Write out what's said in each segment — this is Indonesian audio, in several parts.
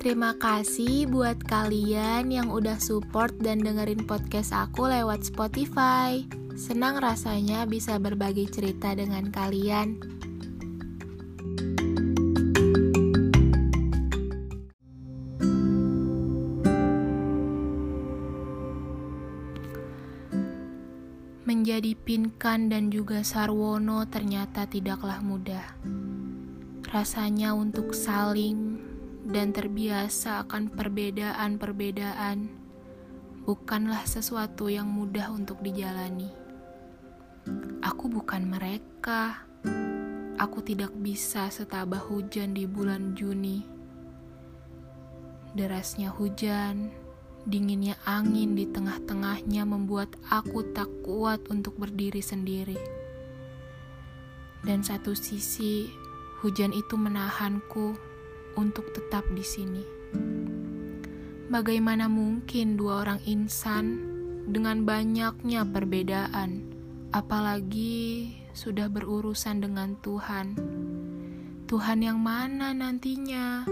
Terima kasih buat kalian yang udah support dan dengerin podcast aku lewat Spotify. Senang rasanya bisa berbagi cerita dengan kalian. Menjadi Pinkan dan juga Sarwono ternyata tidaklah mudah. Rasanya untuk saling dan terbiasa akan perbedaan-perbedaan bukanlah sesuatu yang mudah untuk dijalani. Aku bukan mereka. Aku tidak bisa setabah hujan di bulan Juni. Derasnya hujan, dinginnya angin di tengah-tengahnya membuat aku tak kuat untuk berdiri sendiri. Dan satu sisi, hujan itu menahanku untuk tetap di sini. Bagaimana mungkin dua orang insan dengan banyaknya perbedaan, apalagi sudah berurusan dengan Tuhan? Tuhan yang mana nantinya?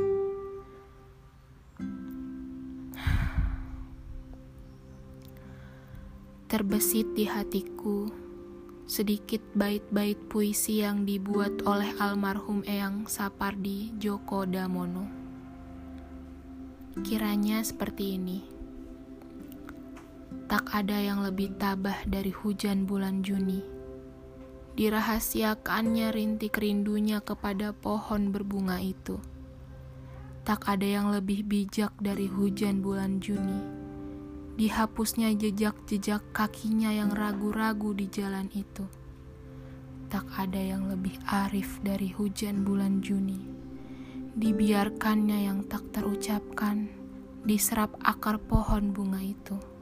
Terbesit di hatiku sedikit bait-bait puisi yang dibuat oleh almarhum Eyang Sapardi Djoko Damono. Kiranya seperti ini. Tak ada yang lebih tabah dari hujan bulan Juni. Dirahasiakannya rintik rindunya kepada pohon berbunga itu. Tak ada yang lebih bijak dari hujan bulan Juni dihapusnya jejak-jejak kakinya yang ragu-ragu di jalan itu. Tak ada yang lebih arif dari hujan bulan Juni. Dibiarkannya yang tak terucapkan, diserap akar pohon bunga itu.